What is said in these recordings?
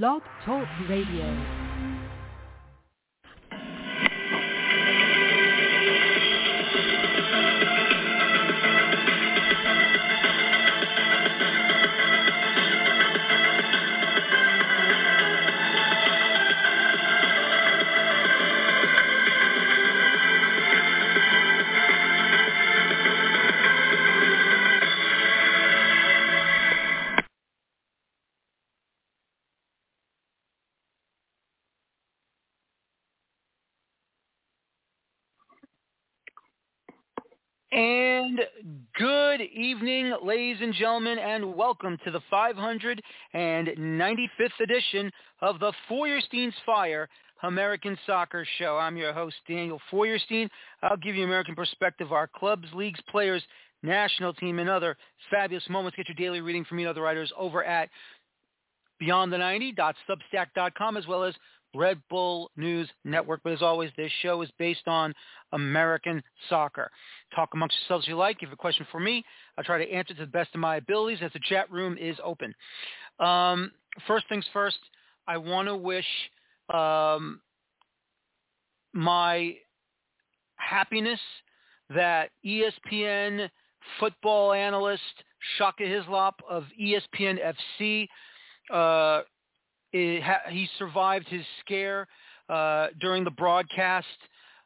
Blog Talk Radio. Evening, ladies and gentlemen, and welcome to the 595th edition of the Feuerstein's Fire American Soccer Show. I'm your host, Daniel Feuerstein. I'll give you American perspective, our clubs, leagues, players, national team, and other fabulous moments. Get your daily reading from me and other writers over at beyondthe90.substack.com as well as Red Bull News Network. But as always, this show is based on American soccer. Talk amongst yourselves if you like. If you have a question for me, I'll try to answer to the best of my abilities as the chat room is open. Um, first things first, I want to wish um, my happiness that ESPN football analyst Shaka Hislop of ESPN FC uh, he survived his scare uh, during the broadcast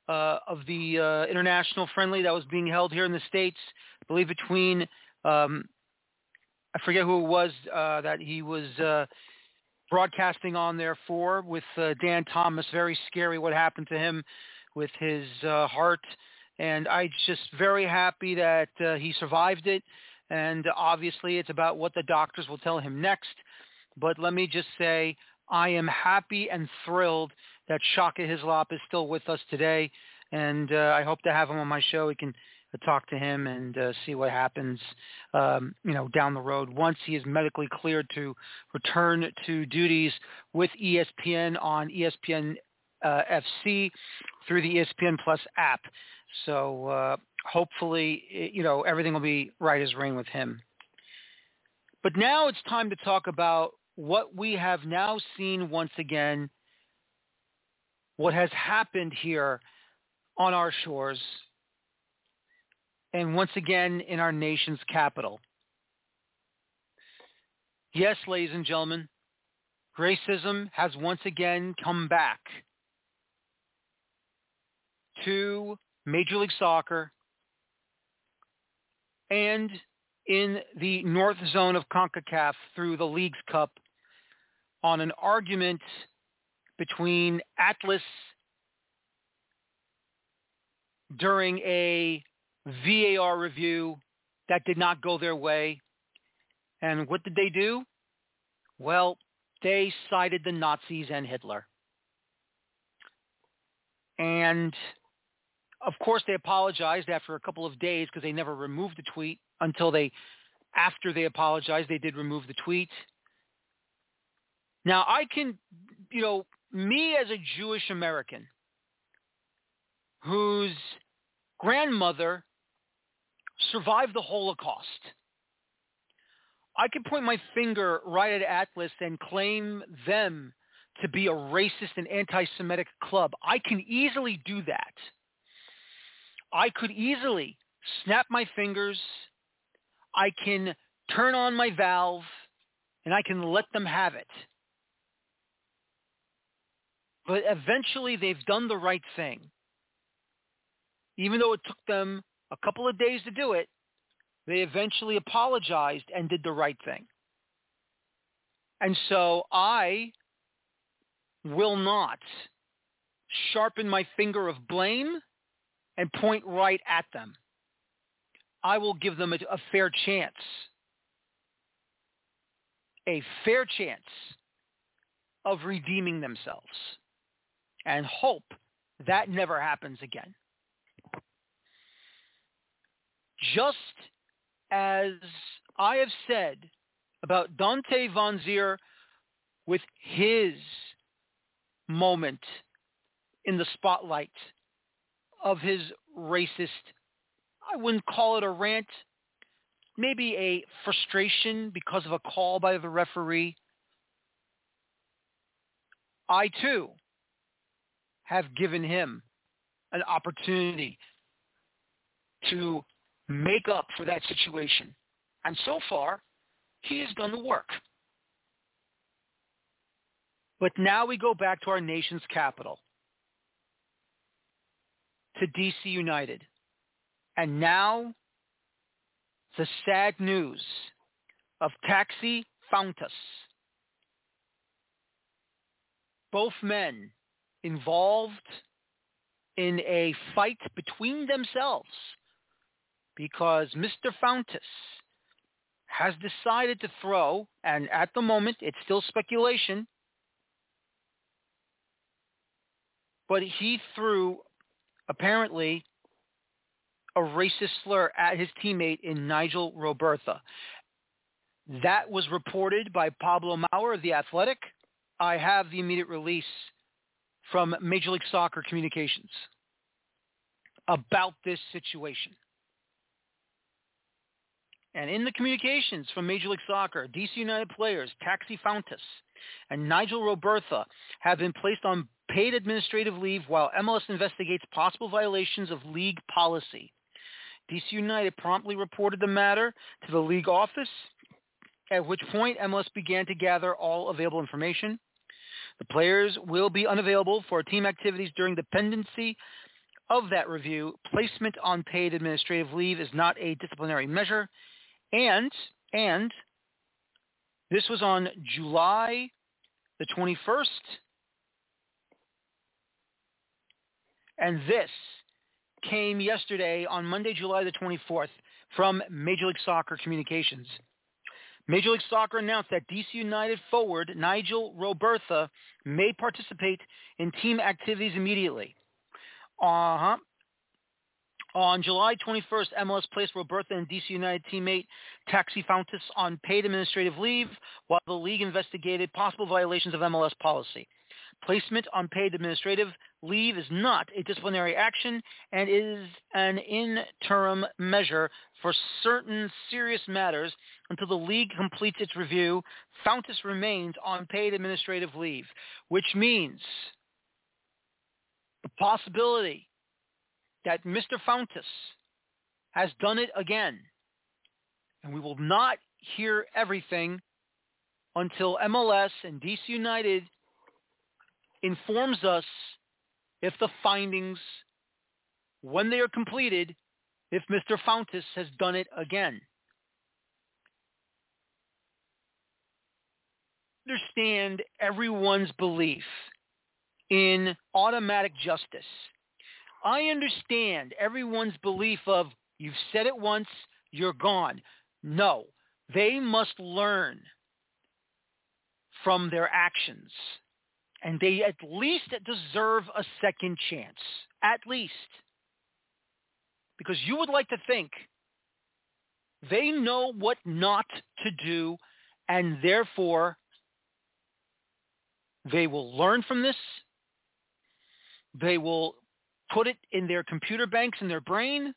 uh, of the uh, international friendly that was being held here in the states. I believe between um, I forget who it was uh, that he was uh, broadcasting on there for with uh, Dan Thomas. Very scary what happened to him with his heart, and I just very happy that he survived it. And obviously, it's about what the doctors will tell him next. But let me just say, I am happy and thrilled that Shaka Hislop is still with us today. And uh, I hope to have him on my show. We can uh, talk to him and uh, see what happens, um, you know, down the road once he is medically cleared to return to duties with ESPN on ESPN uh, FC through the ESPN Plus app. So uh, hopefully, you know, everything will be right as rain with him. But now it's time to talk about what we have now seen once again, what has happened here on our shores and once again in our nation's capital. Yes, ladies and gentlemen, racism has once again come back to Major League Soccer and in the north zone of CONCACAF through the League's Cup on an argument between Atlas during a VAR review that did not go their way. And what did they do? Well, they cited the Nazis and Hitler. And of course they apologized after a couple of days because they never removed the tweet until they, after they apologized, they did remove the tweet. Now, I can, you know, me as a Jewish American whose grandmother survived the Holocaust, I can point my finger right at Atlas and claim them to be a racist and anti-Semitic club. I can easily do that. I could easily snap my fingers. I can turn on my valve and I can let them have it. But eventually they've done the right thing. Even though it took them a couple of days to do it, they eventually apologized and did the right thing. And so I will not sharpen my finger of blame and point right at them. I will give them a, a fair chance. A fair chance of redeeming themselves and hope that never happens again. Just as I have said about Dante Vanzeir with his moment in the spotlight of his racist, I wouldn't call it a rant, maybe a frustration because of a call by the referee. I too have given him an opportunity to make up for that situation. And so far, he has done the work. But now we go back to our nation's capital, to DC United. And now the sad news of Taxi Fountas. Both men involved in a fight between themselves because Mr. Fountas has decided to throw, and at the moment it's still speculation, but he threw apparently a racist slur at his teammate in Nigel Robertha. That was reported by Pablo Maurer of The Athletic. I have the immediate release from Major League Soccer Communications about this situation. And in the communications from Major League Soccer, DC United players Taxi Fountas and Nigel Robertha have been placed on paid administrative leave while MLS investigates possible violations of league policy. DC United promptly reported the matter to the league office, at which point MLS began to gather all available information. The players will be unavailable for team activities during the pendency of that review. Placement on paid administrative leave is not a disciplinary measure. And, and this was on July the 21st. And this came yesterday on Monday, July the 24th from Major League Soccer Communications. Major League Soccer announced that DC United forward Nigel Robertha may participate in team activities immediately. Uh-huh. On July 21st, MLS placed Robertha and DC United teammate Taxi Fountas on paid administrative leave while the league investigated possible violations of MLS policy. Placement on paid administrative leave is not a disciplinary action and is an interim measure for certain serious matters until the league completes its review. Fountas remains on paid administrative leave, which means the possibility that Mr. Fountas has done it again. And we will not hear everything until MLS and DC United informs us if the findings, when they are completed, if Mr. Fountas has done it again. Understand everyone's belief in automatic justice. I understand everyone's belief of you've said it once, you're gone. No, they must learn from their actions and they at least deserve a second chance. At least. Because you would like to think they know what not to do, and therefore they will learn from this. They will put it in their computer banks in their brain,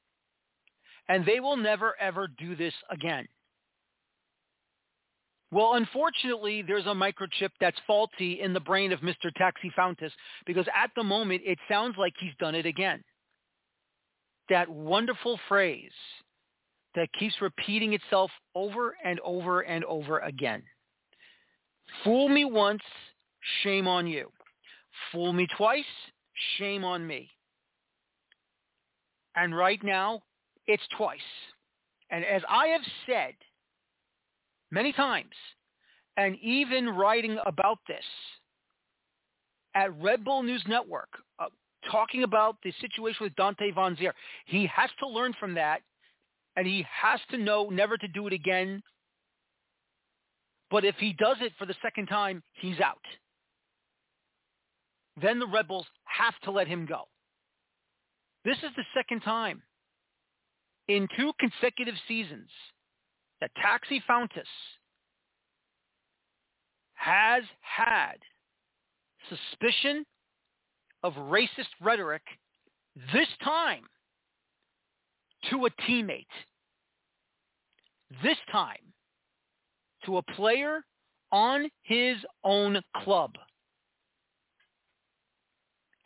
and they will never, ever do this again. Well, unfortunately, there's a microchip that's faulty in the brain of Mr. Taxi Fountas because at the moment it sounds like he's done it again. That wonderful phrase that keeps repeating itself over and over and over again. Fool me once, shame on you. Fool me twice, shame on me. And right now, it's twice. And as I have said many times, and even writing about this at Red Bull News Network, uh, talking about the situation with Dante Vanzeir. He has to learn from that, and he has to know never to do it again. But if he does it for the second time, he's out. Then the Red Bulls have to let him go. This is the second time in two consecutive seasons that Taxi Fountas has had suspicion of racist rhetoric, this time to a teammate, this time to a player on his own club.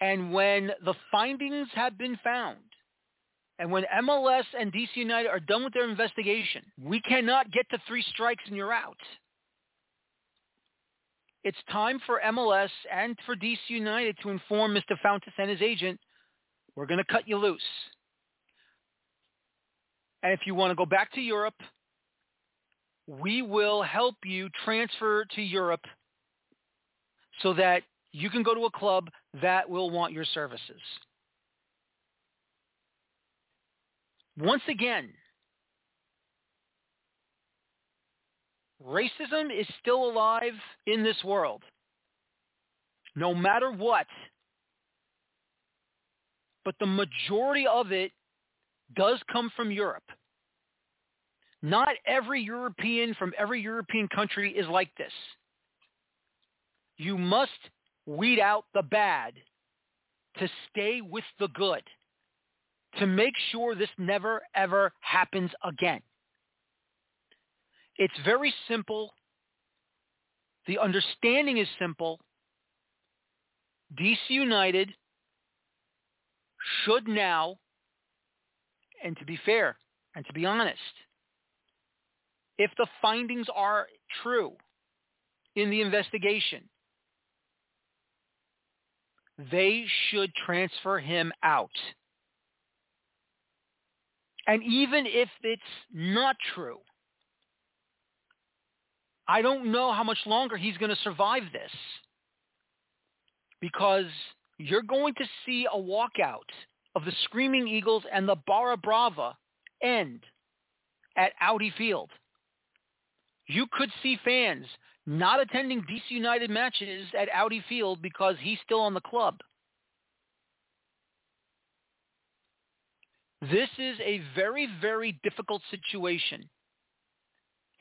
And when the findings have been found, and when MLS and DC United are done with their investigation, we cannot get to three strikes and you're out. It's time for MLS and for DC United to inform Mr. Fountas and his agent, we're going to cut you loose. And if you want to go back to Europe, we will help you transfer to Europe so that you can go to a club that will want your services. Once again, racism is still alive in this world. No matter what. But the majority of it does come from Europe. Not every European from every European country is like this. You must weed out the bad to stay with the good, to make sure this never, ever happens again. It's very simple. The understanding is simple. DC United should now, and to be fair and to be honest, if the findings are true in the investigation, they should transfer him out. And even if it's not true, I don't know how much longer he's going to survive this because you're going to see a walkout of the Screaming Eagles and the Barra Brava end at Audi Field. You could see fans not attending DC United matches at Audi Field because he's still on the club. This is a very, very difficult situation.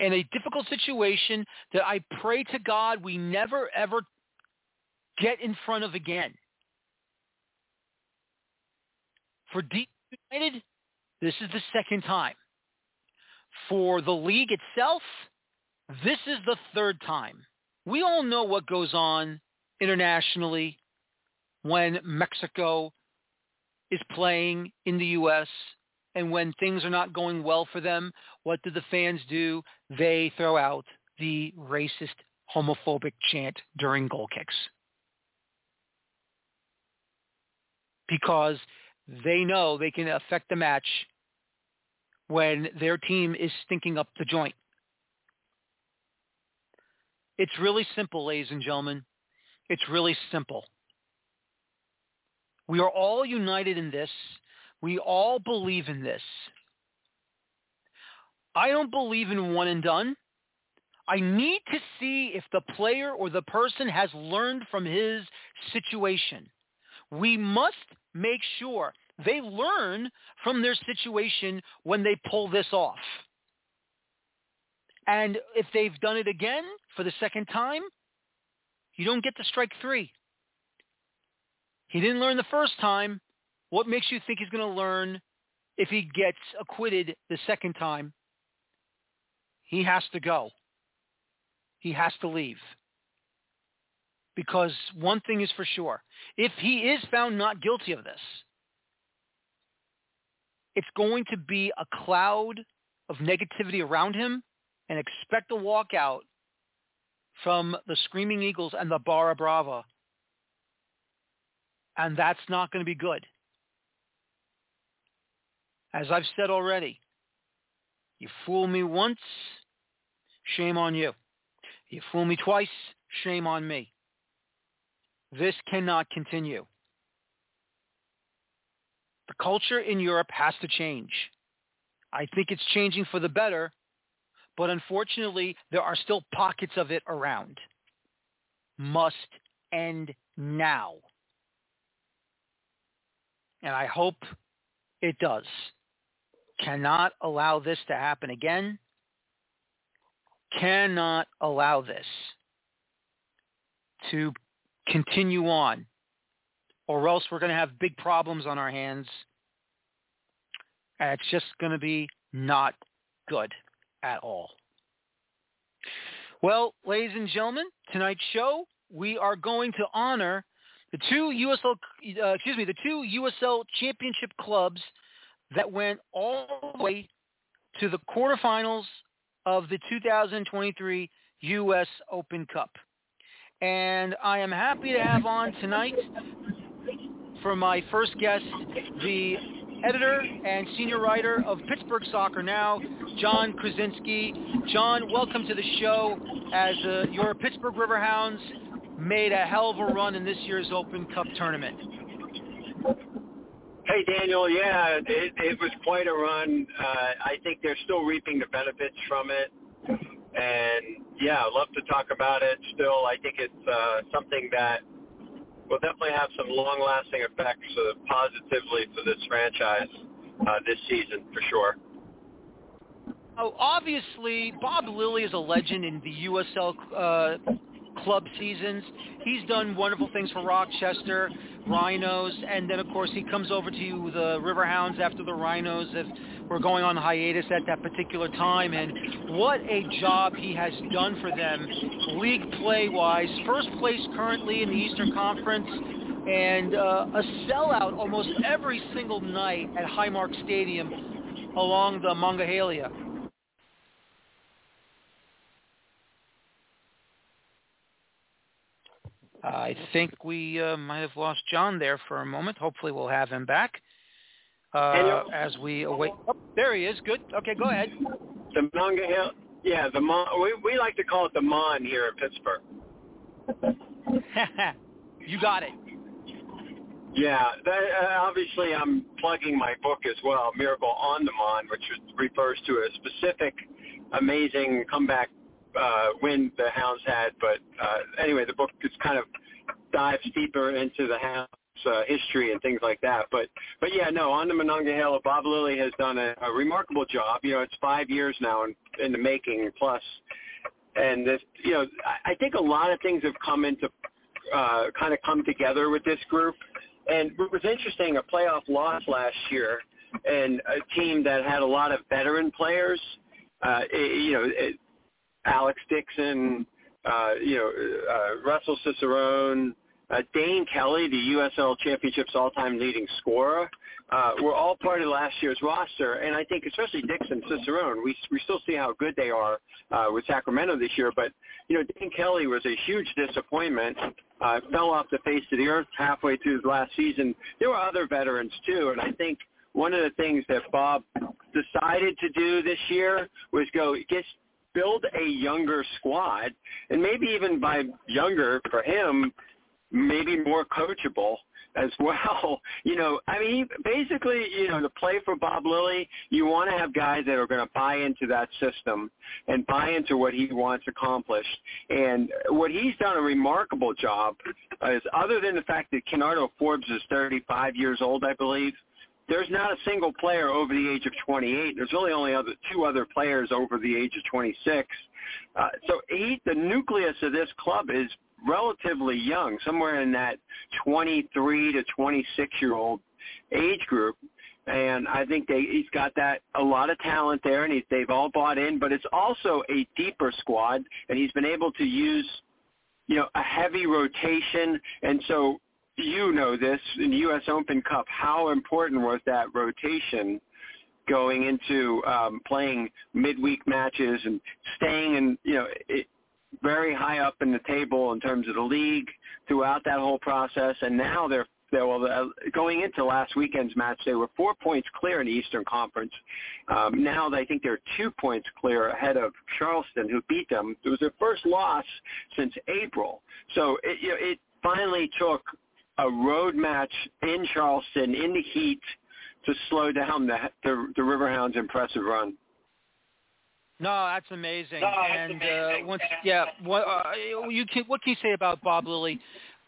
And a difficult situation that I pray to God we never, ever get in front of again. For DC United, this is the second time. For the league itself, this is the third time. We all know what goes on internationally when Mexico is playing in the U.S. and when things are not going well for them, what do the fans do? They throw out the racist, homophobic chant during goal kicks. Because they know they can affect the match when their team is stinking up the joint. It's really simple, ladies and gentlemen. It's really simple. We are all united in this. We all believe in this. I don't believe in one and done. I need to see if the player or the person has learned from his situation. We must make sure they learn from their situation when they pull this off. And if they've done it again for the second time, you don't get to strike three. He didn't learn the first time. What makes you think he's going to learn if he gets acquitted the second time? He has to go. He has to leave. Because one thing is for sure. If he is found not guilty of this, it's going to be a cloud of negativity around him and expect a walkout from the Screaming Eagles and the Barra Brava. And that's not going to be good. As I've said already, you fool me once, shame on you. You fool me twice, shame on me. This cannot continue. The culture in Europe has to change. I think it's changing for the better, but unfortunately, there are still pockets of it around. Must end now. And I hope it does. Cannot allow this to happen again. Cannot allow this to continue on or else we're going to have big problems on our hands. And it's just going to be not good at all. Well, ladies and gentlemen, tonight's show, we are going to honor The two USL, uh, excuse me, the two USL championship clubs that went all the way to the quarterfinals of the 2023 U.S. Open Cup. And I am happy to have on tonight for my first guest, the editor and senior writer of Pittsburgh Soccer Now, John Krysinski. John, welcome to the show as uh, your Pittsburgh Riverhounds made a hell of a run in this year's Open Cup tournament. Hey, Daniel. Yeah, it, it was quite a run. Uh, I think they're still reaping the benefits from it. And, yeah, I'd love to talk about it still. I think it's uh, something that will definitely have some long-lasting effects uh, positively for this franchise uh, this season, for sure. Oh, obviously, Bob Lilley is a legend in the USL uh, club seasons. He's done wonderful things for Rochester, Rhinos, and then of course he comes over to you the Riverhounds after the Rhinos if were going on hiatus at that particular time. And what a job he has done for them, league play-wise. First place currently in the Eastern Conference and uh, a sellout almost every single night at Highmark Stadium along the Monongahela. I think we uh, might have lost John there for a moment. Hopefully we'll have him back uh, as we await. Oh, there he is. Good. Okay, go ahead. The Monongahela, yeah, the Mon. We, we like to call it the Mon here in Pittsburgh. you got it. Yeah, that, uh, obviously I'm plugging my book as well, Miracle on the Mon, which refers to a specific amazing comeback uh, win the Hounds had. But uh, anyway, the book just kind of dives deeper into the Hounds uh, history and things like that. But but yeah, no, on the Monongahela, Bob Lilley has done a, a remarkable job. You know, it's five years now in, in the making. And this, you know, I, I think a lot of things have come into uh, kind of come together with this group. And what was interesting, a playoff loss last year, and a team that had a lot of veteran players. Uh, it, you know, it, Alex Dixon, uh, you know, uh, Russell Cicerone, uh, Dane Kelly, the USL Championship's all-time leading scorer, uh, were all part of last year's roster. And I think especially Dixon, Cicerone, we we still see how good they are uh, with Sacramento this year. But you know, Dane Kelly was a huge disappointment. Uh, fell off the face of the earth halfway through the last season. There were other veterans too, and I think one of the things that Bob decided to do this year was go get build a younger squad, and maybe even by younger for him, maybe more coachable as well. You know, I mean, basically, you know, to play for Bob Lilley, you want to have guys that are going to buy into that system and buy into what he wants accomplished. And what he's done a remarkable job is, other than the fact that Kenardo Forbes is 35 years old, I believe, there's not a single player over the age of 28. There's really only other two other players over the age of 26. Uh, so he, the nucleus of this club is relatively young, somewhere in that 23 to 26 year old age group. And I think they, he's got that a lot of talent there, and he, they've all bought in. But it's also a deeper squad, and he's been able to use, you know, a heavy rotation. And so you know this in the U.S. Open Cup. How important was that rotation going into um, playing midweek matches and staying in, you know, it, very high up in the table in terms of the league throughout that whole process. And now they're they well, uh, going into last weekend's match, they were four points clear in the Eastern Conference. Um, now I think they're two points clear ahead of Charleston, who beat them. It was their first loss since April. So it, you know, it finally took a road match in Charleston in the heat to slow down the the, the Riverhounds' impressive run. No, that's amazing. No, and amazing. Uh, once, yeah, what uh, you can, what can you say about Bob Lilley?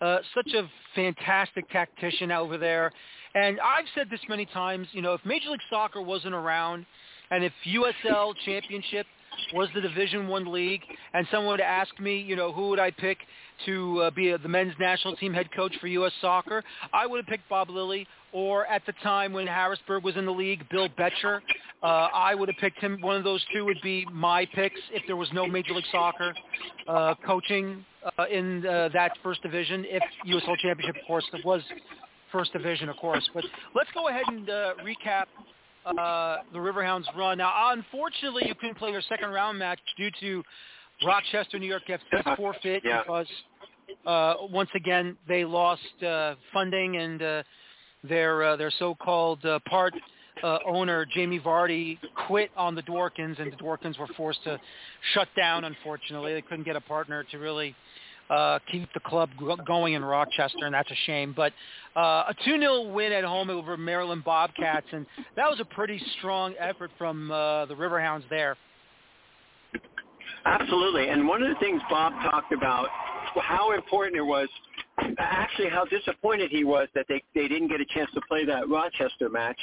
Uh, such a fantastic tactician over there. And I've said this many times. You know, if Major League Soccer wasn't around, and if USL Championship was the Division One league, and someone would ask me, you know, who would I pick to uh, be the men's national team head coach for U.S. Soccer, I would have picked Bob Lilley, or at the time when Harrisburg was in the league, Bill Becher. Uh, I would have picked him. One of those two would be my picks if there was no Major League Soccer uh, coaching uh, in uh, that first division. If USL Championship, of course, was first division, of course. But let's go ahead and uh, recap uh, the Riverhounds run. Now, unfortunately, you couldn't play your second round match due to Rochester, New York FC forfeit yeah. because uh, once again they lost uh, funding and uh, their uh, their so-called uh, part uh, owner Jamie Vardy quit on the Dworkins, and the Dworkins were forced to shut down. Unfortunately, they couldn't get a partner to really uh, keep the club going in Rochester, and that's a shame. But uh, a 2-0 win at home over Maryland Bobcats, and that was a pretty strong effort from uh, the Riverhounds there. Absolutely, and one of the things Bob talked about how important it was actually how disappointed he was that they they didn't get a chance to play that Rochester match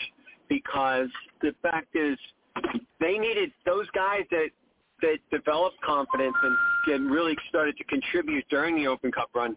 because the fact is they needed those guys that that developed confidence and, and really started to contribute during the Open Cup run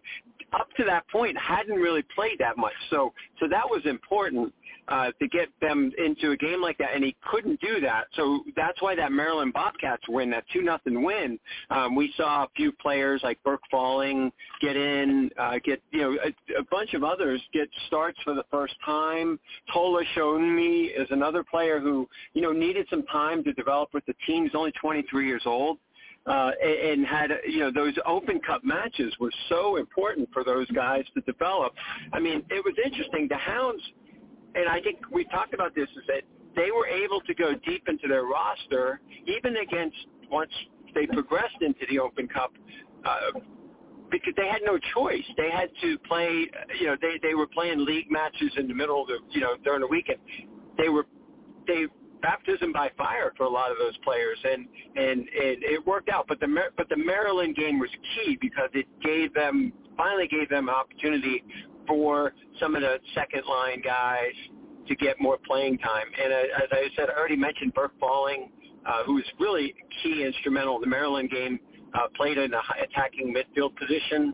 up to that point hadn't really played that much. So so that was important uh, to get them into a game like that, and he couldn't do that. So that's why that Maryland Bobcats win, that two nothing win. Um, we saw a few players like Burke Falling get in, uh, get you know a, a bunch of others get starts for the first time. Tola me is another player who you know needed some time to develop with the team. He's only 23 years old uh, and had you know those Open Cup matches were so important for those guys to develop. I mean, it was interesting. The Hounds, and I think we talked about this, is that they were able to go deep into their roster, even against once they progressed into the Open Cup. Uh, because they had no choice. They had to play, you know, they they were playing league matches in the middle of the, you know, during the weekend. They were they baptism by fire for a lot of those players, and and it, it worked out. But the but the Maryland game was key because it gave them finally gave them an opportunity for some of the second line guys to get more playing time. And uh, as I said, I already mentioned Burke Falling, uh, who was really key instrumental in the Maryland game. Uh, played in a attacking midfield position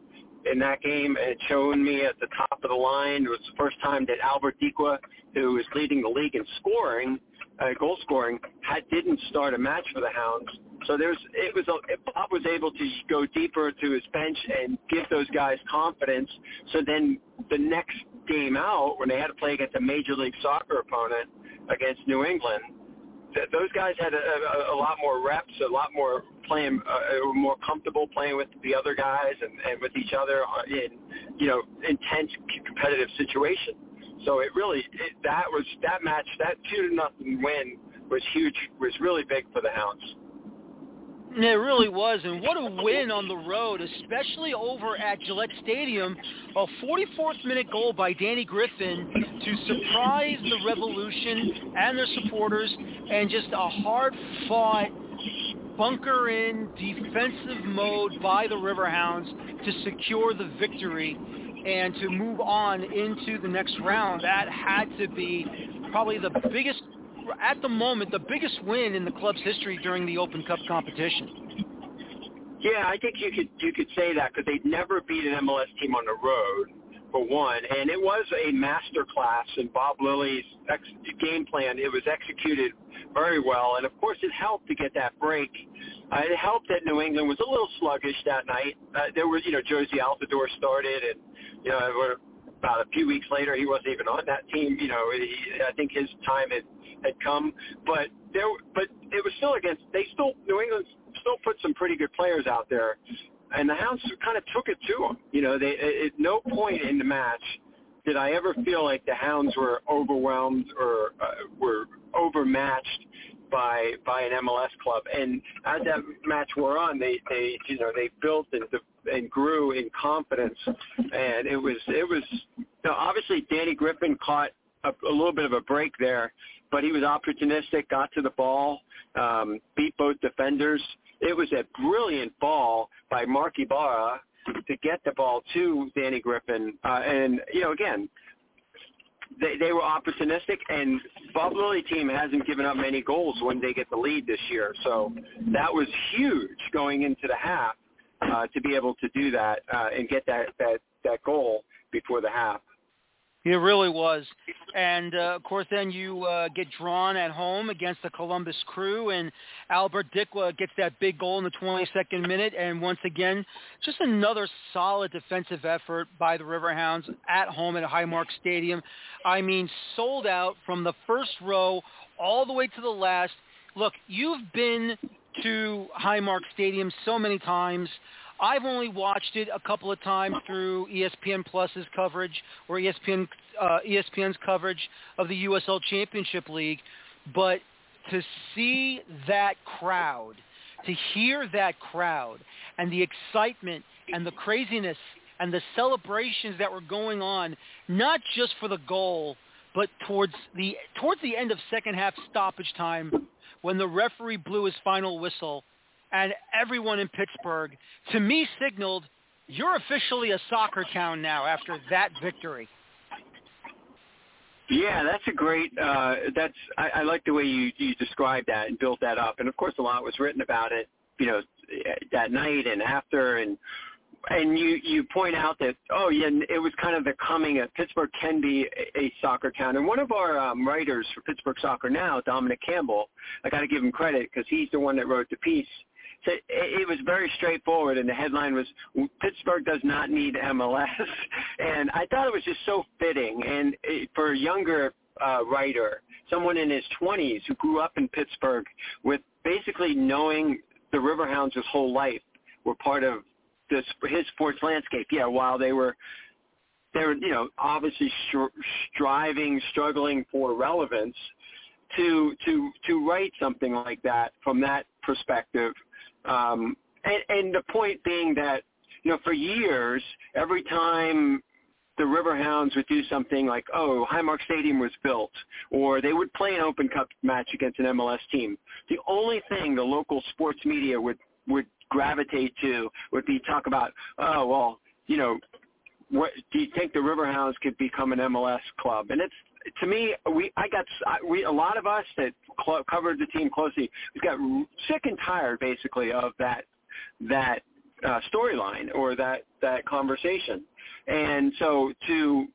in that game and Showunmi at the top of the line. It was the first time that Albert Dikwa, who was leading the league in scoring, uh, goal scoring, had didn't start a match for the Hounds. So there's it was a, Bob was able to go deeper to his bench and give those guys confidence. So then the next game out, when they had to play against a major league soccer opponent against New England, th- those guys had a, a, a lot more reps, a lot more playing, uh, were more comfortable playing with the other guys and, and with each other in you know intense competitive situations. So it really it, that was that match that two to nothing win was huge was really big for the Hounds. It really was, and what a win on the road, especially over at Gillette Stadium. A 44th minute goal by Danny Griffin to surprise the Revolution and their supporters, and just a hard-fought bunker in defensive mode by the Riverhounds to secure the victory and to move on into the next round, that had to be probably the biggest, at the moment, the biggest win in the club's history during the Open Cup competition. Yeah, I think you could you could say that because they'd never beat an MLS team on the road for one, and it was a master class in Bob Lilley's ex- game plan. It was executed very well, and of course, it helped to get that break. Uh, it helped that New England was a little sluggish that night. Uh, there was, you know, Jozy Altidore started, and you know, about a few weeks later, he wasn't even on that team. You know, he, I think his time had had come, but there, but it was still against. They still New England still put some pretty good players out there, and the Hounds kind of took it to them. You know, they at no point in the match did I ever feel like the Hounds were overwhelmed or uh, were overmatched by by an MLS club. And as that match wore on, they they you know they built and and grew in confidence. And it was it was you know, obviously Danny Griffin caught a, a little bit of a break there, but he was opportunistic, got to the ball, um, beat both defenders. It was a brilliant ball by Mark Ibarra to get the ball to Danny Griffin. Uh, and, you know, again, they, they were opportunistic, and Bob Lilley team hasn't given up many goals when they get the lead this year. So that was huge going into the half uh, to be able to do that uh, and get that, that, that goal before the half. It really was. And, uh, of course, then you uh, get drawn at home against the Columbus Crew, and Albert Dikwa gets that big goal in the 22nd minute. And once again, just another solid defensive effort by the Riverhounds at home at Highmark Stadium. I mean, sold out from the first row all the way to the last. Look, you've been to Highmark Stadium so many times. I've only watched it a couple of times through ESPN Plus's coverage or ESPN uh, ESPN's coverage of the USL Championship League, but to see that crowd, to hear that crowd, and the excitement and the craziness and the celebrations that were going on, not just for the goal, but towards the towards the end of second half stoppage time, when the referee blew his final whistle and everyone in Pittsburgh, to me, signaled you're officially a soccer town now after that victory. Yeah, that's a great. Uh, that's I, I like the way you you described that and built that up. And of course, a lot was written about it. You know, that night and after, and and you you point out that oh yeah, it was kind of the coming of Pittsburgh can be a, a soccer town. And one of our um, writers for Pittsburgh Soccer Now, Dominic Campbell, I got to give him credit because he's the one that wrote the piece so it was very straightforward, and the headline was Pittsburgh does not need MLS, and I thought it was just so fitting. And it, for a younger uh, writer, someone in his 20s who grew up in Pittsburgh with basically knowing the Riverhounds his whole life, were part of this his sports landscape. Yeah, while they were they were you know obviously striving, struggling for relevance. To to to write something like that from that perspective um, and, and the point being that, you know, for years, every time the Riverhounds would do something like, oh, Highmark Stadium was built, or they would play an Open Cup match against an MLS team. The only thing the local sports media would would gravitate to would be talk about, oh, well, you know, what do you think the Riverhounds could become an MLS club? And it's to me, we I got we a lot of us that cl- covered the team closely. We got sick and tired, basically, of that that uh, storyline or that that conversation. And so to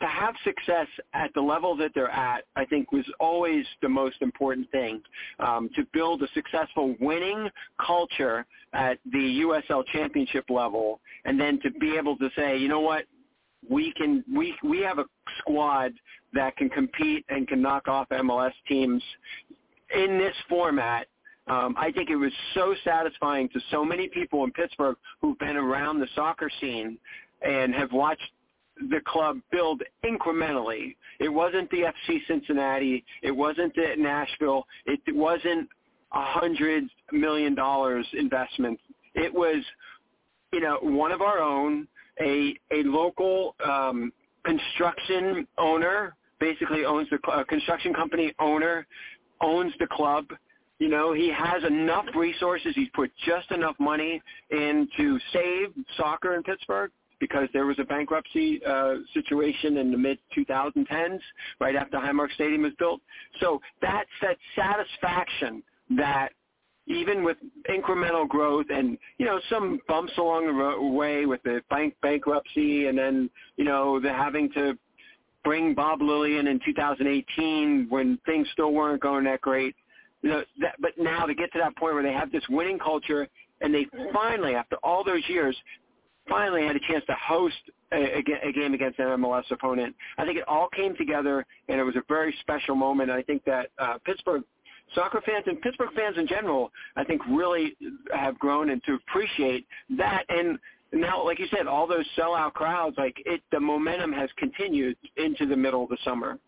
to have success at the level that they're at, I think was always the most important thing. Um, to build a successful winning culture at the USL championship level, and then to be able to say, you know what, we can we we have a squad that can compete and can knock off MLS teams in this format. Um, I think it was so satisfying to so many people in Pittsburgh who've been around the soccer scene and have watched the club build incrementally. It wasn't the FC Cincinnati. It wasn't the Nashville. It wasn't a hundred million dollars investment. It was, you know, one of our own a a local um, construction owner basically owns the uh, construction company owner owns the club. You know, he has enough resources. He's put just enough money in to save soccer in Pittsburgh because there was a bankruptcy uh, situation in the mid 2010s, right after Highmark Stadium was built. So that's that satisfaction that even with incremental growth and you know some bumps along the way with the bank bankruptcy and then you know the having to bring Bob Lillian in 2018 when things still weren't going that great. You know, that, but now to get to that point where they have this winning culture and they finally, after all those years, finally had a chance to host a, a, game against an MLS opponent. I think it all came together, and it was a very special moment. I think that uh, Pittsburgh soccer fans and Pittsburgh fans in general, I think really have grown and to appreciate that. And now, like you said, all those sellout crowds, like it, the momentum has continued into the middle of the summer.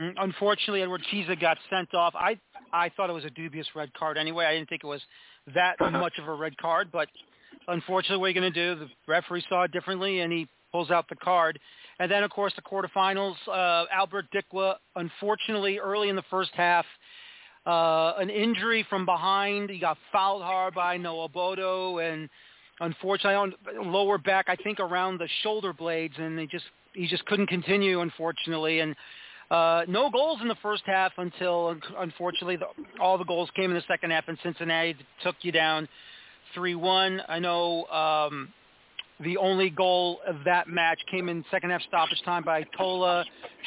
Mm-hmm. Unfortunately, Edward Kizza got sent off. I I thought it was a dubious red card anyway. I didn't think it was that much of a red card, but unfortunately, what are you going to do? The referee saw it differently, and he pulls out the card. And then, of course, the quarterfinals. Uh, Albert Dikwa, unfortunately, early in the first half, uh, an injury from behind. He got fouled hard by Nwobodo, and unfortunately, on lower back, I think around the shoulder blades, and he just he just couldn't continue, unfortunately. And uh, no goals in the first half until, unfortunately, the, all the goals came in the second half, and Cincinnati took you down three one. I know. Um, the only goal of that match came in second half stoppage time by Tola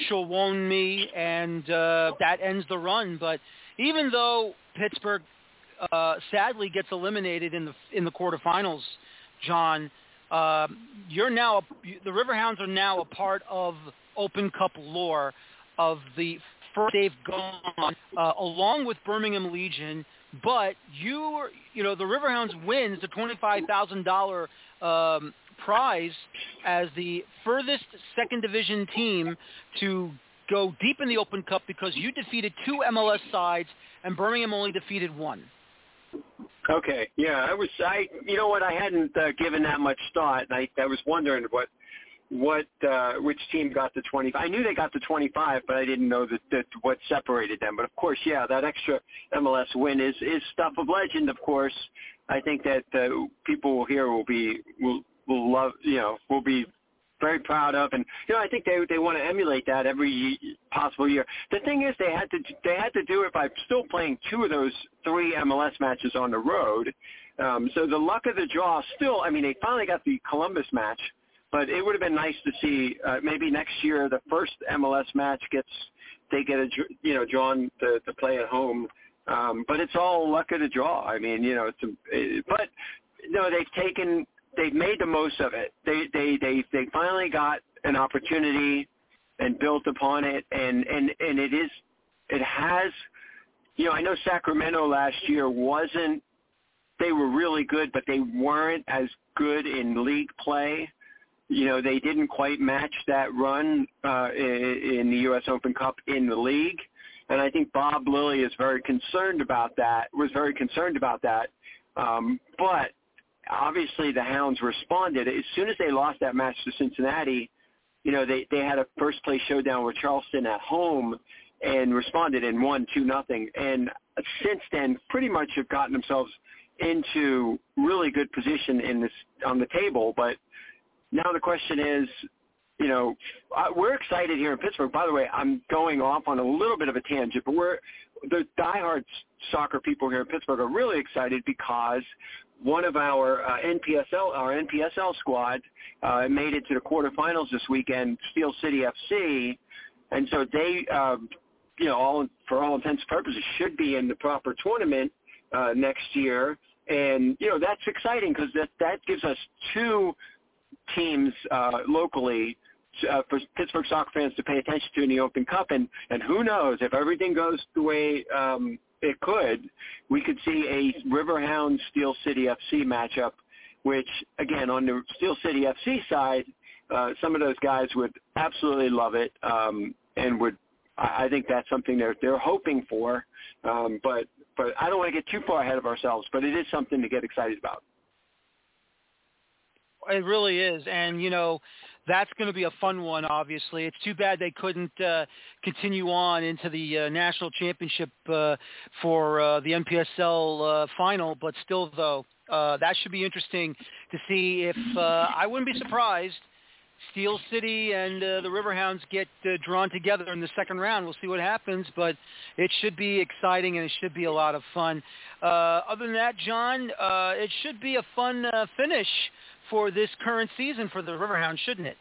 Showunmi, and uh, that ends the run. But even though Pittsburgh uh, sadly gets eliminated in the in the quarterfinals, John, uh, you're now the Riverhounds are now a part of Open Cup lore of the first they've gone uh, along with Birmingham Legion. But you, you know, the Riverhounds wins the twenty-five thousand dollar um, prize as the furthest second division team to go deep in the Open Cup because you defeated two MLS sides and Birmingham only defeated one. Okay, yeah, I was I you know what I hadn't uh, given that much thought. And I I was wondering what what uh, which team got the 20. I knew they got the 25, but I didn't know that, that what separated them. But of course, yeah, that extra MLS win is is stuff of legend. Of course, I think that uh, people here will be will will love you know will be very proud of and you know I think they they want to emulate that every possible year. The thing is they had to they had to do it by still playing two of those three MLS matches on the road. Um, so the luck of the draw still I mean they finally got the Columbus match, but it would have been nice to see uh, maybe next year the first MLS match gets they get a you know drawn to, to play at home. Um, but it's all luck of the draw. I mean, you know, it's a, it, but no, they've taken they've made the most of it. They they they they finally got an opportunity and built upon it, and and and it is it has. You know, I know Sacramento last year wasn't. They were really good, but they weren't as good in league play. You know, they didn't quite match that run uh, in, the U.S. Open Cup in the league, and I think Bob Lilley is very concerned about that. Was very concerned about that. Um, but obviously the Hounds responded as soon as they lost that match to Cincinnati. You know, they they had a first place showdown with Charleston at home and responded and won two nothing. And since then, pretty much have gotten themselves into really good position in this on the table. But now the question is, you know, we're excited here in Pittsburgh. By the way, I'm going off on a little bit of a tangent, but we're the diehard soccer people here in Pittsburgh are really excited because one of our uh, NPSL, our NPSL squad, uh, made it to the quarterfinals this weekend, Steel City FC, and so they, uh, you know, all for all intents and purposes, should be in the proper tournament uh, next year, and you know that's exciting because that that gives us two teams uh, locally uh, for Pittsburgh soccer fans to pay attention to in the Open Cup, and and who knows if everything goes the way um, it could, we could see a Riverhound Steel City FC matchup, which again on the Steel City FC side, uh, some of those guys would absolutely love it um, and would. I think that's something they're they're hoping for, um, but but I don't want to get too far ahead of ourselves. But it is something to get excited about. It really is, and you know, that's going to be a fun one. Obviously, it's too bad they couldn't uh, continue on into the uh, national championship uh, for uh, the NPSL uh, final. But still, though, uh, that should be interesting to see if uh, I wouldn't be surprised. Steel City and uh, the Riverhounds get uh, drawn together in the second round. We'll see what happens, but it should be exciting and it should be a lot of fun. Uh, other than that, John, uh, it should be a fun uh, finish for this current season for the Riverhounds, shouldn't it?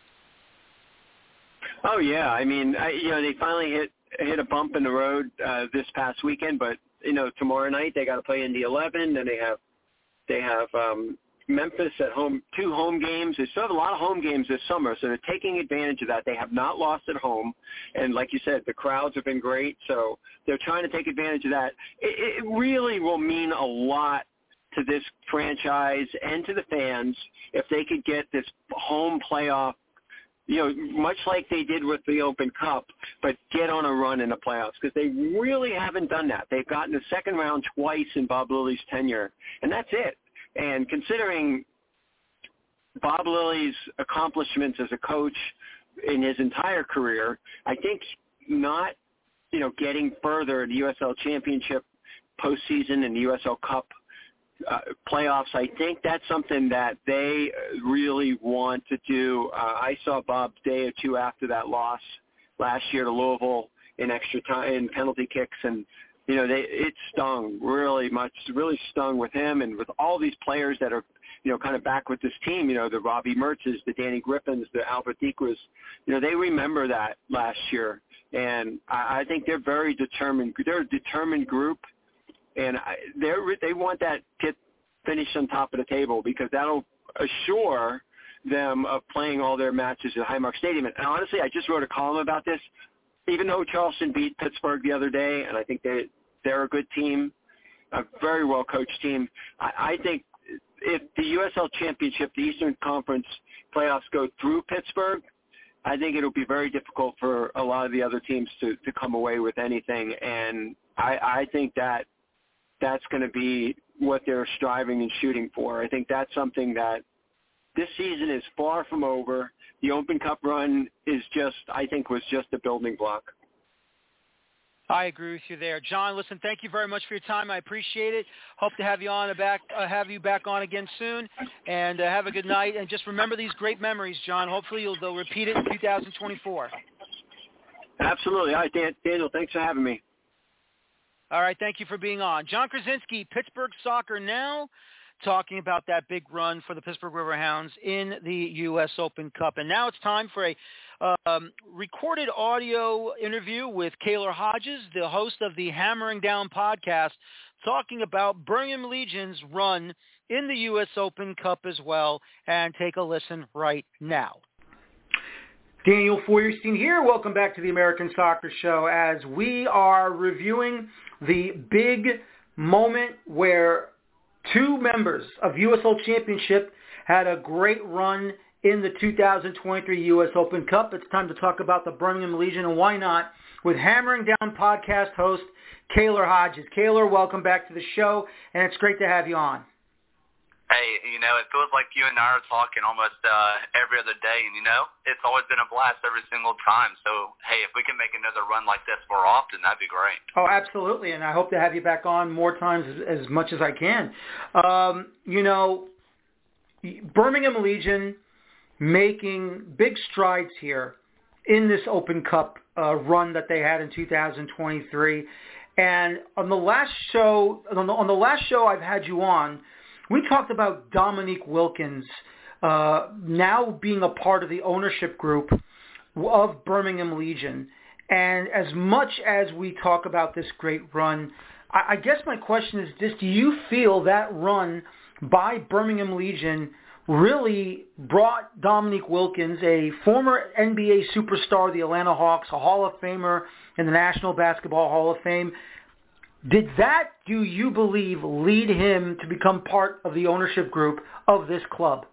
Oh yeah, I mean, I, you know, they finally hit hit a bump in the road uh, this past weekend, but you know, tomorrow night they got to play in the 11. Then they have they have um, Memphis at home, two home games. They still have a lot of home games this summer, so they're taking advantage of that. They have not lost at home, and like you said, the crowds have been great, so they're trying to take advantage of that. It, it really will mean a lot to this franchise and to the fans if they could get this home playoff you know, much like they did with the Open Cup, but get on a run in the playoffs because they really haven't done that. They've gotten the second round twice in Bob Lilley's tenure, and that's it. And considering Bob Lilley's accomplishments as a coach in his entire career, I think not, you know, getting further the USL Championship postseason and the USL Cup uh, playoffs. I think that's something that they really want to do. Uh, I saw Bob day or two after that loss last year to Louisville in extra time in penalty kicks, and you know they it stung really much, really stung with him and with all these players that are you know, kind of back with this team. You know, the Robbie Mertzes, the Danny Griffins, the Albert Dikwas. You know, they remember that last year, and I, I think they're very determined. They're a determined group, and I, they're they want that get finished on top of the table because that'll assure them of playing all their matches at Highmark Stadium. And honestly, I just wrote a column about this. Even though Charleston beat Pittsburgh the other day, and I think they they're a good team, a very well coached team. I, I think if the USL Championship, the Eastern Conference playoffs go through Pittsburgh, I think it'll be very difficult for a lot of the other teams to, to come away with anything. And I, I think that that's going to be what they're striving and shooting for. I think that's something that this season is far from over. The Open Cup run is just, I think, was just a building block. I agree with you there, John. Listen, thank you very much for your time. I appreciate it. Hope to have you on back, uh, have you back on again soon, and uh, have a good night. And just remember these great memories, John. Hopefully, you'll they'll repeat it in 2024. Absolutely. All right, Dan, Daniel. Thanks for having me. All right, thank you for being on. John Krysinski, Pittsburgh Soccer Now talking about that big run for the Pittsburgh Riverhounds in the U.S. Open Cup. And now it's time for a um, recorded audio interview with Kaylor Hodges, the host of the Hammering Down podcast, talking about Birmingham Legion's run in the U.S. Open Cup as well. And take a listen right now. Daniel Feuerstein here. Welcome back to the American Soccer Show as we are reviewing the big moment where Two members of USL Championship had a great run in the 2023 U.S. Open Cup. It's time to talk about the Birmingham Legion, and why not, with Hammering Down podcast host Kaylor Hodges. Kaylor, welcome back to the show, and it's great to have you on. Hey, you know, it feels like you and I are talking almost uh, every other day, and you know, it's always been a blast every single time. So, hey, if we can make another run like this more often, that'd be great. Oh, absolutely, and I hope to have you back on more times as, as much as I can. Um, you know, Birmingham Legion making big strides here in this Open Cup uh, run that they had in 2023. And on the last show, on the, on the last show I've had you on we talked about Dominique Wilkins uh, now being a part of the ownership group of Birmingham Legion. And as much as we talk about this great run, I, I guess my question is this, do you feel that run by Birmingham Legion really brought Dominique Wilkins, a former NBA superstar the Atlanta Hawks, a Hall of Famer in the National Basketball Hall of Fame, did that, do you believe, lead him to become part of the ownership group of this club?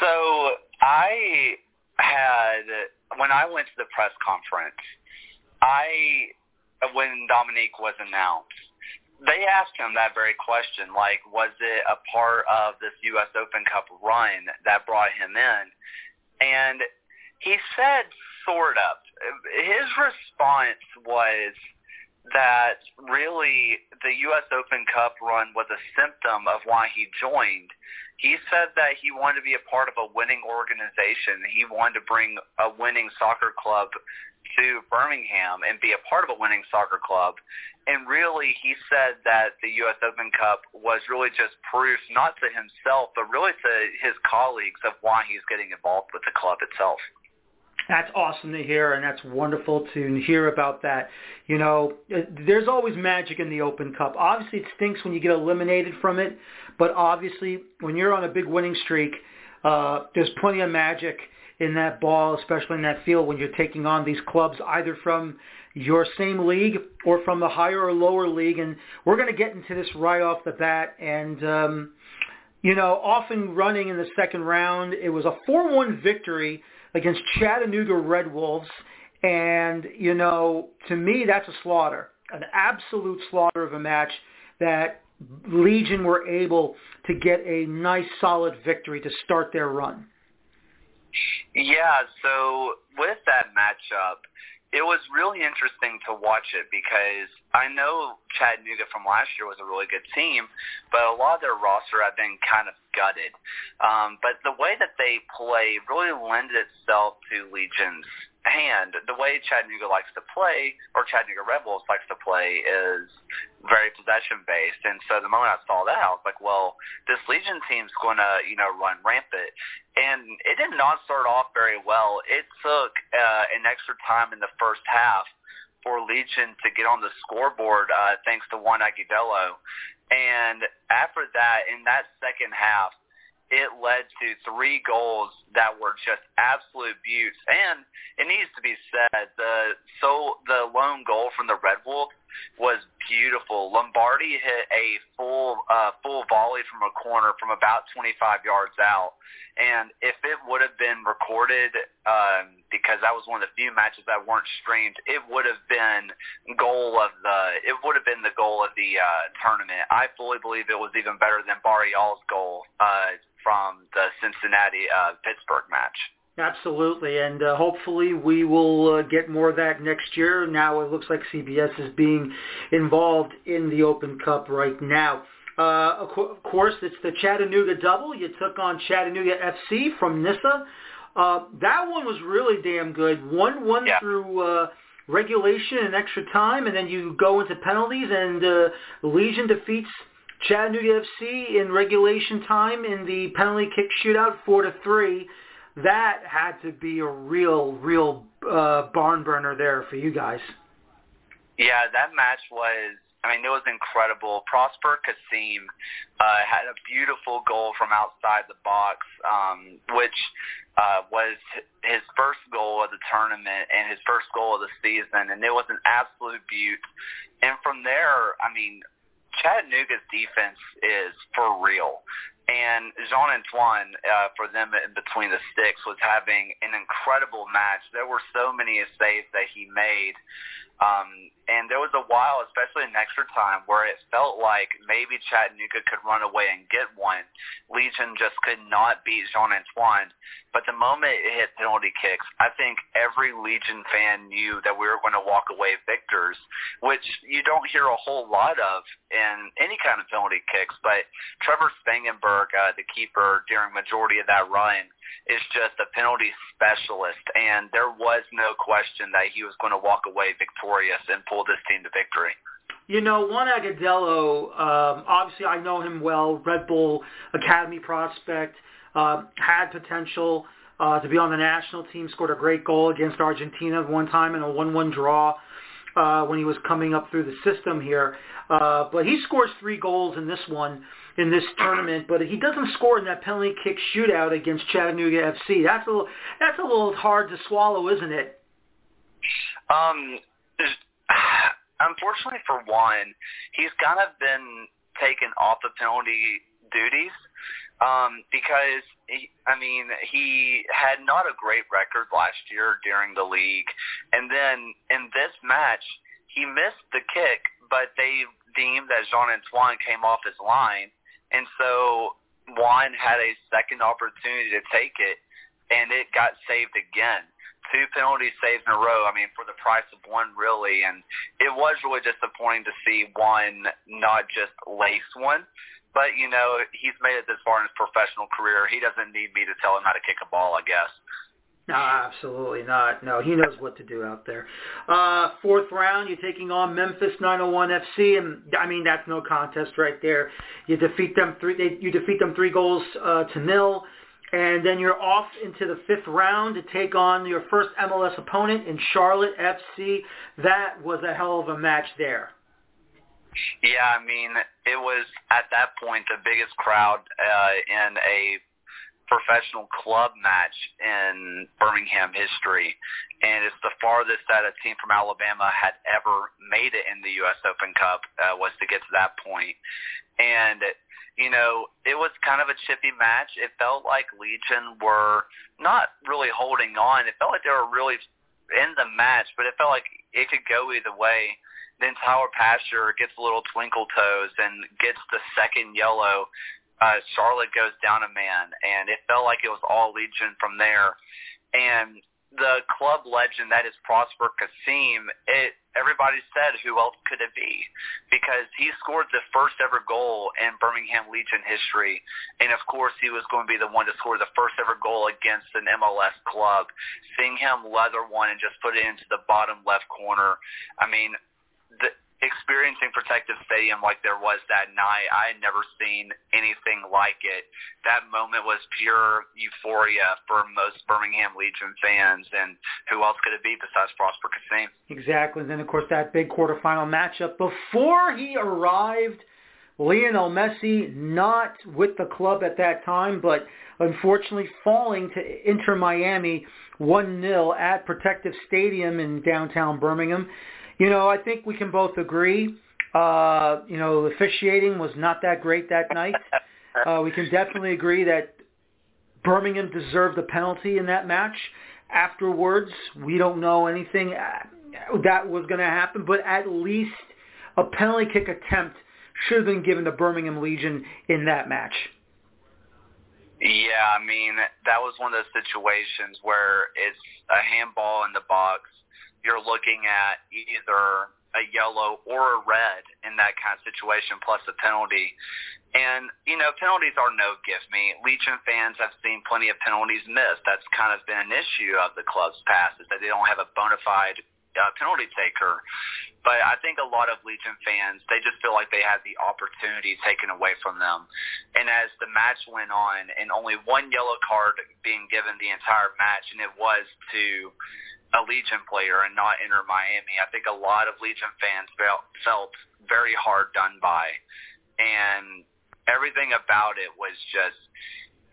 So I had, when I went to the press conference, I, when Dominique was announced, they asked him that very question, like, was it a part of this U.S. Open Cup run that brought him in? And he said, sort of. His response was, that really the U.S. Open Cup run was a symptom of why he joined. He said that he wanted to be a part of a winning organization. He wanted to bring a winning soccer club to Birmingham and be a part of a winning soccer club. And really, he said that the U.S. Open Cup was really just proof, not to himself, but really to his colleagues of why he's getting involved with the club itself. That's awesome to hear, and that's wonderful to hear about that. You know, there's always magic in the Open Cup. Obviously, it stinks when you get eliminated from it, but obviously, when you're on a big winning streak, uh, there's plenty of magic in that ball, especially in that field when you're taking on these clubs either from your same league or from the higher or lower league. And we're going to get into this right off the bat. And, um, you know, often running in the second round, it was a 4-1 victory against Chattanooga Red Wolves. And, you know, to me, that's a slaughter, an absolute slaughter of a match that Legion were able to get a nice solid victory to start their run. Yeah, so with that matchup, it was really interesting to watch it because I know Chattanooga from last year was a really good team, but a lot of their roster had been kind of gutted. Um, but the way that they play really lended itself to Legion's hand, the way Chattanooga likes to play, or Chattanooga Wolves likes to play, is very possession based. And so the moment I saw that, I was like, well, this Legion team's going to, you know, run rampant. And it did not start off very well. It took uh, an extra time in the first half for Legion to get on the scoreboard, uh, thanks to Juan Agudelo. And after that, in that second half, it led to three goals that were just absolute beauts. And it needs to be said, the so the lone goal from the Red Wolf was beautiful. Lombardi hit a full uh, full volley from a corner from about 25 yards out. And if it would have been recorded, um, because that was one of the few matches that weren't streamed, it would have been goal of the it would have been the goal of the uh, tournament. I fully believe it was even better than Barrial's goal. Uh, from the Cincinnati uh, Pittsburgh match. Absolutely, and uh, hopefully we will uh, get more of that next year. Now it looks like CBS is being involved in the Open Cup right now. Uh, of, co- of course, it's the Chattanooga double. You took on Chattanooga FC from NISA. Uh, that one was really damn good. One one yeah. through uh, regulation and extra time, and then you go into penalties, and uh, Legion defeats Chattanooga FC in regulation time in the penalty kick shootout, four to three. That had to be a real, real uh, barn burner there for you guys. Yeah, that match was. I mean, it was incredible. Prosper Kasim uh, had a beautiful goal from outside the box, um, which uh, was his first goal of the tournament and his first goal of the season, and it was an absolute beaut. And from there, I mean, Chattanooga's defense is for real. And Jean Antoine, uh, for them in between the sticks, was having an incredible match. There were so many saves that he made. Um, and there was a while, especially in extra time, where it felt like maybe Chattanooga could run away and get one. Legion just could not beat Jean Antoine. But the moment it hit penalty kicks, I think every Legion fan knew that we were going to walk away victors, which you don't hear a whole lot of in any kind of penalty kicks. But Trevor Spangenberg, uh, the keeper during majority of that run, is just a penalty specialist, and there was no question that he was going to walk away victorious and pull this team to victory. You know, Juan Agudelo, um, obviously I know him well, Red Bull Academy prospect, uh, had potential uh, to be on the national team, scored a great goal against Argentina one time in a 1-1 draw uh, when he was coming up through the system here. Uh, but he scores three goals in this one in this tournament, but he doesn't score in that penalty kick shootout against Chattanooga FC. That's a little, that's a little hard to swallow, isn't it? Um, unfortunately for Juan, he's kind of been taken off the penalty duties um, because he, I mean he had not a great record last year during the league, and then in this match he missed the kick, but they deemed that Jean Antoine came off his line, and so Juan had a second opportunity to take it, and it got saved again. Two penalty saves in a row. I mean, for the price of one, really. And it was really disappointing to see one not just lace one. But, you know, he's made it this far in his professional career. He doesn't need me to tell him how to kick a ball, I guess. No, absolutely not. No, he knows what to do out there. Uh, fourth round, you're taking on Memphis 901 FC, and I mean that's no contest right there. You defeat them three. They, you defeat them three goals uh, to nil, and then you're off into the fifth round to take on your first MLS opponent in Charlotte FC. That was a hell of a match there. Yeah, I mean, it was at that point the biggest crowd uh, in a professional club match in Birmingham history, and it's the farthest that a team from Alabama had ever made it in the U.S. Open Cup uh, was to get to that point. And you know, it was kind of a chippy match. It felt like Legion were not really holding on. It felt like they were really in the match, but it felt like it could go either way. Then Tyler Pasher gets a little twinkle toes and gets the second yellow uh, Charlotte goes down a man, and it felt like it was all Legion from there. And the club legend that is Prosper Kasim, it everybody said who else could it be? Because he scored the first ever goal in Birmingham Legion history, and of course he was going to be the one to score the first ever goal against an MLS club. Seeing him leather one and just put it into the bottom left corner, I mean, experiencing Protective Stadium like there was that night, I had never seen anything like it. That moment was pure euphoria for most Birmingham Legion fans, and who else could it be besides Prosper Kasim? Exactly. And then, of course, that big quarterfinal matchup. Before he arrived, Lionel Messi, not with the club at that time, but unfortunately falling to Inter Miami 1-0 at Protective Stadium in downtown Birmingham. You know, I think we can both agree. Uh, you know, officiating was not that great that night. Uh, we can definitely agree that Birmingham deserved a penalty in that match. Afterwards, we don't know anything uh, that was going to happen, but at least a penalty kick attempt should have been given to Birmingham Legion in that match. Yeah, I mean, that was one of those situations where it's a handball in the box you're looking at either a yellow or a red in that kind of situation, plus a penalty. And, you know, penalties are no gift me. Legion fans have seen plenty of penalties missed. That's kind of been an issue of the club's past, is that they don't have a bona fide uh, penalty taker. But I think a lot of Legion fans, they just feel like they had the opportunity taken away from them. And as the match went on, and only one yellow card being given the entire match, and it was to a Legion player and not Inter Miami. I think a lot of Legion fans felt felt very hard done by, and everything about it was just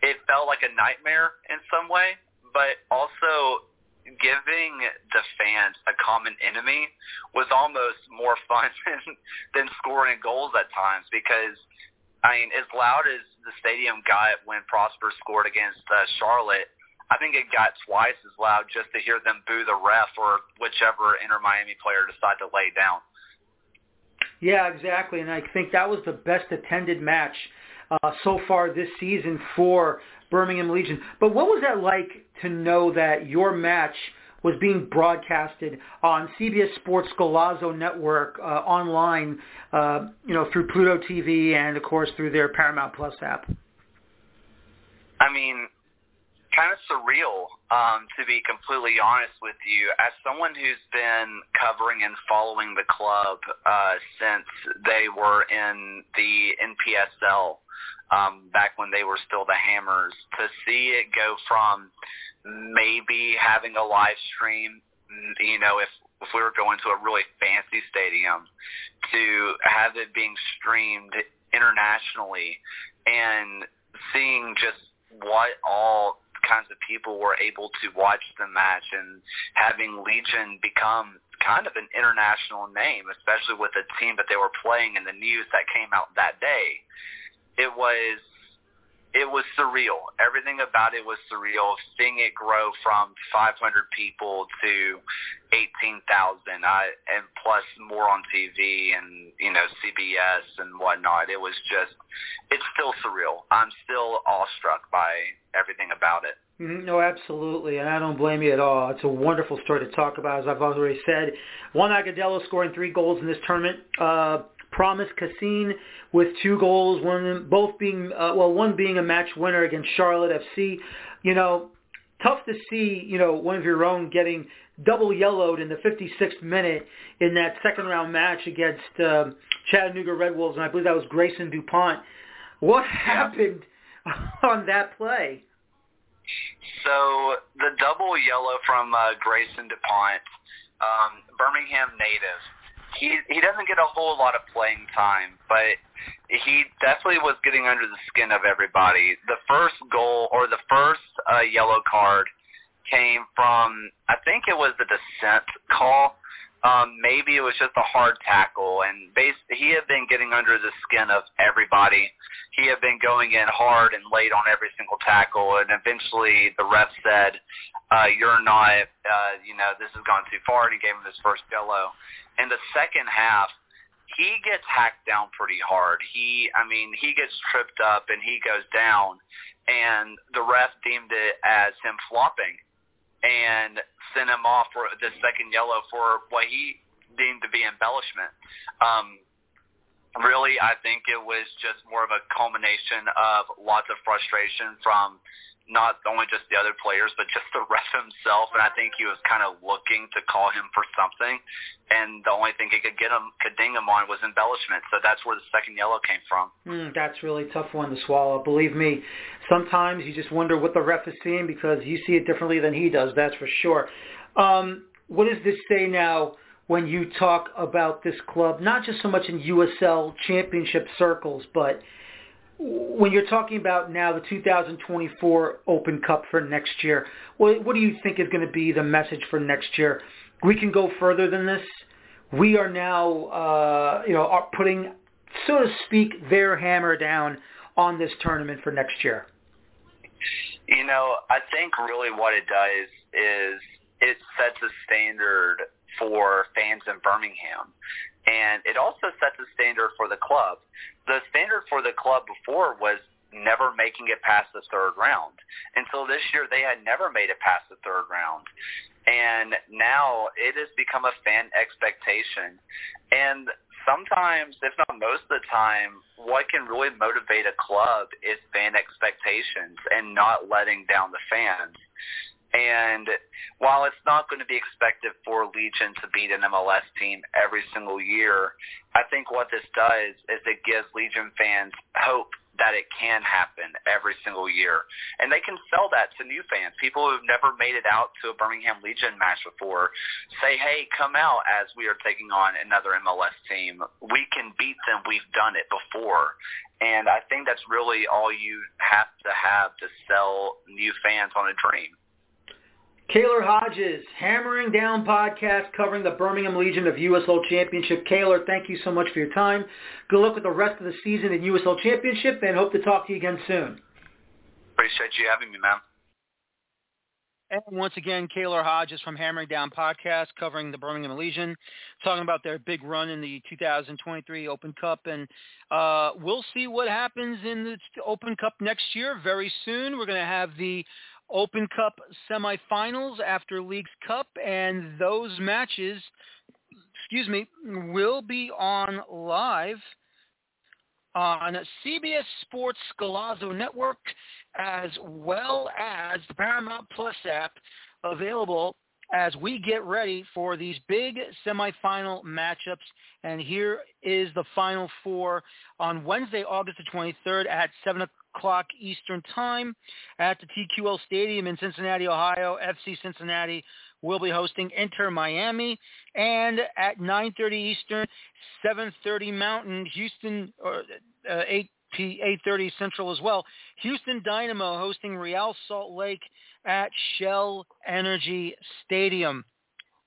it felt like a nightmare in some way, but also giving the fans a common enemy was almost more fun than, than scoring goals at times because I mean, as loud as the stadium got when Prosper scored against uh, Charlotte, I think it got twice as loud just to hear them boo the ref or whichever Inter Miami player decided to lay down. Yeah, exactly, and I think that was the best attended match uh, so far this season for Birmingham Legion. But what was that like to know that your match was being broadcasted on CBS Sports Golazo Network uh, online, uh, you know, through Pluto TV and of course through their Paramount Plus app? I mean, kind of surreal, um, to be completely honest with you. As someone who's been covering and following the club uh, since they were in the NPSL, um, back when they were still the Hammers, to see it go from maybe having a live stream, you know, if if we were going to a really fancy stadium, to have it being streamed internationally and seeing just what all kinds of people were able to watch the match and having Legion become kind of an international name, especially with the team that they were playing and the news that came out that day. It was it was surreal. Everything about it was surreal. Seeing it grow from 500 people to 18,000, I and plus more on TV and you know CBS and whatnot. It was just, it's still surreal. I'm still awestruck by everything about it. Mm-hmm. No, absolutely, and I don't blame you at all. It's a wonderful story to talk about, as I've already said. Juan Agudelo scoring three goals in this tournament. Uh, Promise Cassine with two goals, one both being uh, well, one being a match winner against Charlotte FC. You know, tough to see. You know, one of your own getting double yellowed in the 56th minute in that second round match against uh, Chattanooga Red Wolves, and I believe that was Grayson Dupont. What happened on that play? So the double yellow from uh, Grayson Dupont, um, Birmingham native he he doesn't get a whole lot of playing time, but he definitely was getting under the skin of everybody. The first goal or the first uh, yellow card came from I think it was the dissent call. Um, maybe it was just a hard tackle, and base, he had been getting under the skin of everybody. He had been going in hard and late on every single tackle, and eventually the ref said, uh, "You're not, uh, you know, this has gone too far," and he gave him his first yellow in the second half, he gets hacked down pretty hard. He, I mean, he gets tripped up and he goes down, and the ref deemed it as him flopping. And sent him off for the second yellow for what he deemed to be embellishment. Um, really, I think it was just more of a culmination of lots of frustration from not only just the other players, but just the ref himself. And I think he was kind of looking to call him for something, and the only thing he could get him, could ding him on, was embellishment. So that's where the second yellow came from. Mm, that's really a tough one to swallow. Believe me, sometimes you just wonder what the ref is seeing because you see it differently than he does. That's for sure. Um, what does this say now? when you talk about this club, not just so much in USL championship circles, but when you're talking about now the 2024 Open Cup for next year, what, what do you think is going to be the message for next year? We can go further than this. We are now, uh, you know, putting, so to speak, their hammer down on this tournament for next year. You know, I think really what it does is it sets a standard for fans in Birmingham. And it also sets a standard for the club. The standard for the club before was never making it past the third round. Until this year, they had never made it past the third round. And now it has become a fan expectation. And sometimes, if not most of the time, what can really motivate a club is fan expectations and not letting down the fans. And while it's not going to be expected for Legion to beat an MLS team every single year, I think what this does is it gives Legion fans hope that it can happen every single year. And they can sell that to new fans, people who've never made it out to a Birmingham Legion match before. Say, hey, come out as we are taking on another MLS team. We can beat them. We've done it before. And I think that's really all you have to have to sell new fans on a dream. Kaylor Hodges, Hammering Down podcast covering the Birmingham Legion of USL Championship. Kaylor, thank you so much for your time. Good luck with the rest of the season in USL Championship and hope to talk to you again soon. Appreciate you having me, man. And once again, Kaylor Hodges from Hammering Down Podcast covering the Birmingham Legion, talking about their big run in the 2023 Open Cup. And uh, we'll see what happens in the Open Cup next year very soon. We're going to have the Open Cup semifinals after Leagues Cup, and those matches, excuse me, will be on live on CBS Sports Golazo Network, as well as the Paramount Plus app, available as we get ready for these big semifinal matchups. And here is the final four on Wednesday, August the 23rd at 7 o'clock Eastern Time at the TQL Stadium in Cincinnati, Ohio. FC Cincinnati will be hosting Inter Miami. And at 9.30 Eastern, 7.30 Mountain, Houston, or, uh, 8 8.30 Central as well. Houston Dynamo hosting Real Salt Lake at Shell Energy Stadium.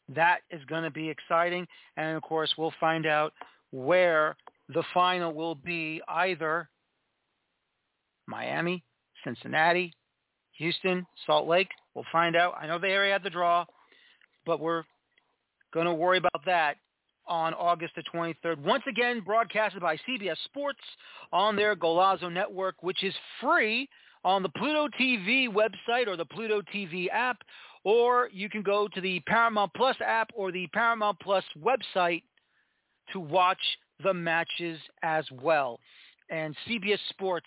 That is going to be exciting. And, of course, we'll find out where the final will be either Miami, Cincinnati, Houston, Salt Lake. We'll find out. I know they already had the draw, but we're going to worry about that on August the 23rd. Once again, broadcasted by CBS Sports on their Golazo network, which is free on the Pluto TV website or the Pluto TV app, or you can go to the Paramount Plus app or the Paramount Plus website to watch the matches as well. And CBS Sports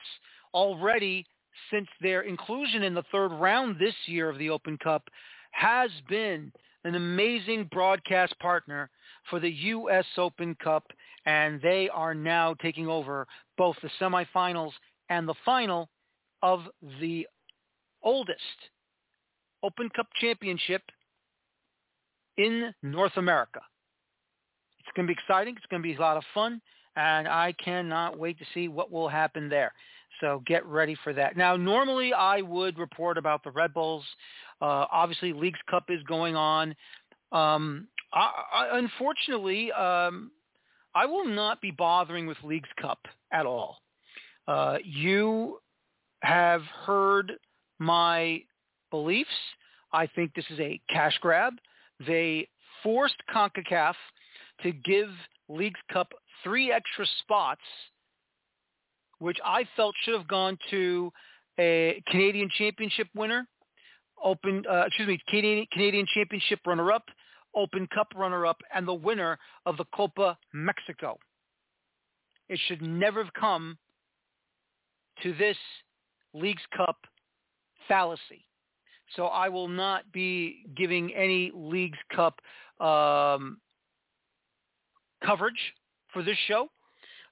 already, since their inclusion in the third round this year of the Open Cup, has been an amazing broadcast partner for the U.S. Open Cup, and they are now taking over both the semifinals and the final of the oldest Open Cup championship in North America. It's going to be exciting. It's going to be a lot of fun, and I cannot wait to see what will happen there. So get ready for that. Now, normally I would report about the Red Bulls. Uh, obviously, Leagues Cup is going on. Um, I, I, unfortunately, um, I will not be bothering with Leagues Cup at all. Uh, you have heard my beliefs. I think this is a cash grab. They forced CONCACAF to give Leagues Cup three extra spots, which I felt should have gone to a Canadian Championship winner Open, uh, excuse me, Canadian, Canadian Championship runner-up, Open Cup runner-up, and the winner of the Copa Mexico. It should never have come to this Leagues Cup fallacy. So I will not be giving any Leagues Cup um, coverage for this show.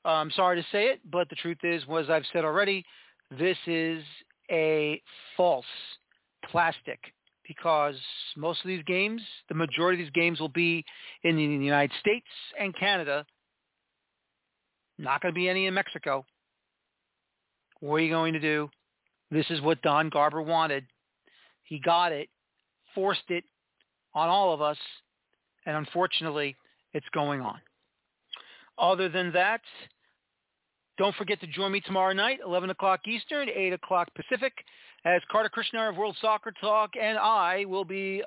I'm sorry to say it, but the truth is, as I've said already, this is a false plastic because most of these games, the majority of these games will be in the United States and Canada. Not going to be any in Mexico. What are you going to do? This is what Don Garber wanted. He got it, forced it on all of us, and unfortunately, it's going on. Other than that, don't forget to join me tomorrow night, 11 o'clock Eastern, 8 o'clock Pacific, as Carter Krishnar of World Soccer Talk and I will be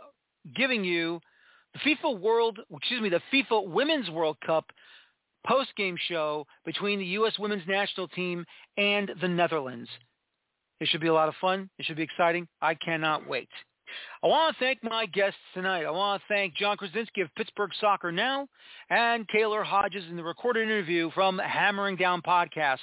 giving you the FIFA World, excuse me, the FIFA Women's World Cup post-game show between the U.S. Women's National Team and the Netherlands. It should be a lot of fun. It should be exciting. I cannot wait. I want to thank my guests tonight. I want to thank John Krysinski of Pittsburgh Soccer Now and Kaylor Hodges in the recorded interview from Hammering Down Podcast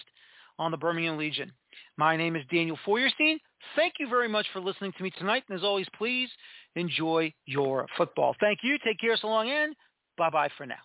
on the Birmingham Legion. My name is Daniel Feuerstein. Thank you very much for listening to me tonight. And as always, please enjoy your football. Thank you. Take care so long and bye-bye for now.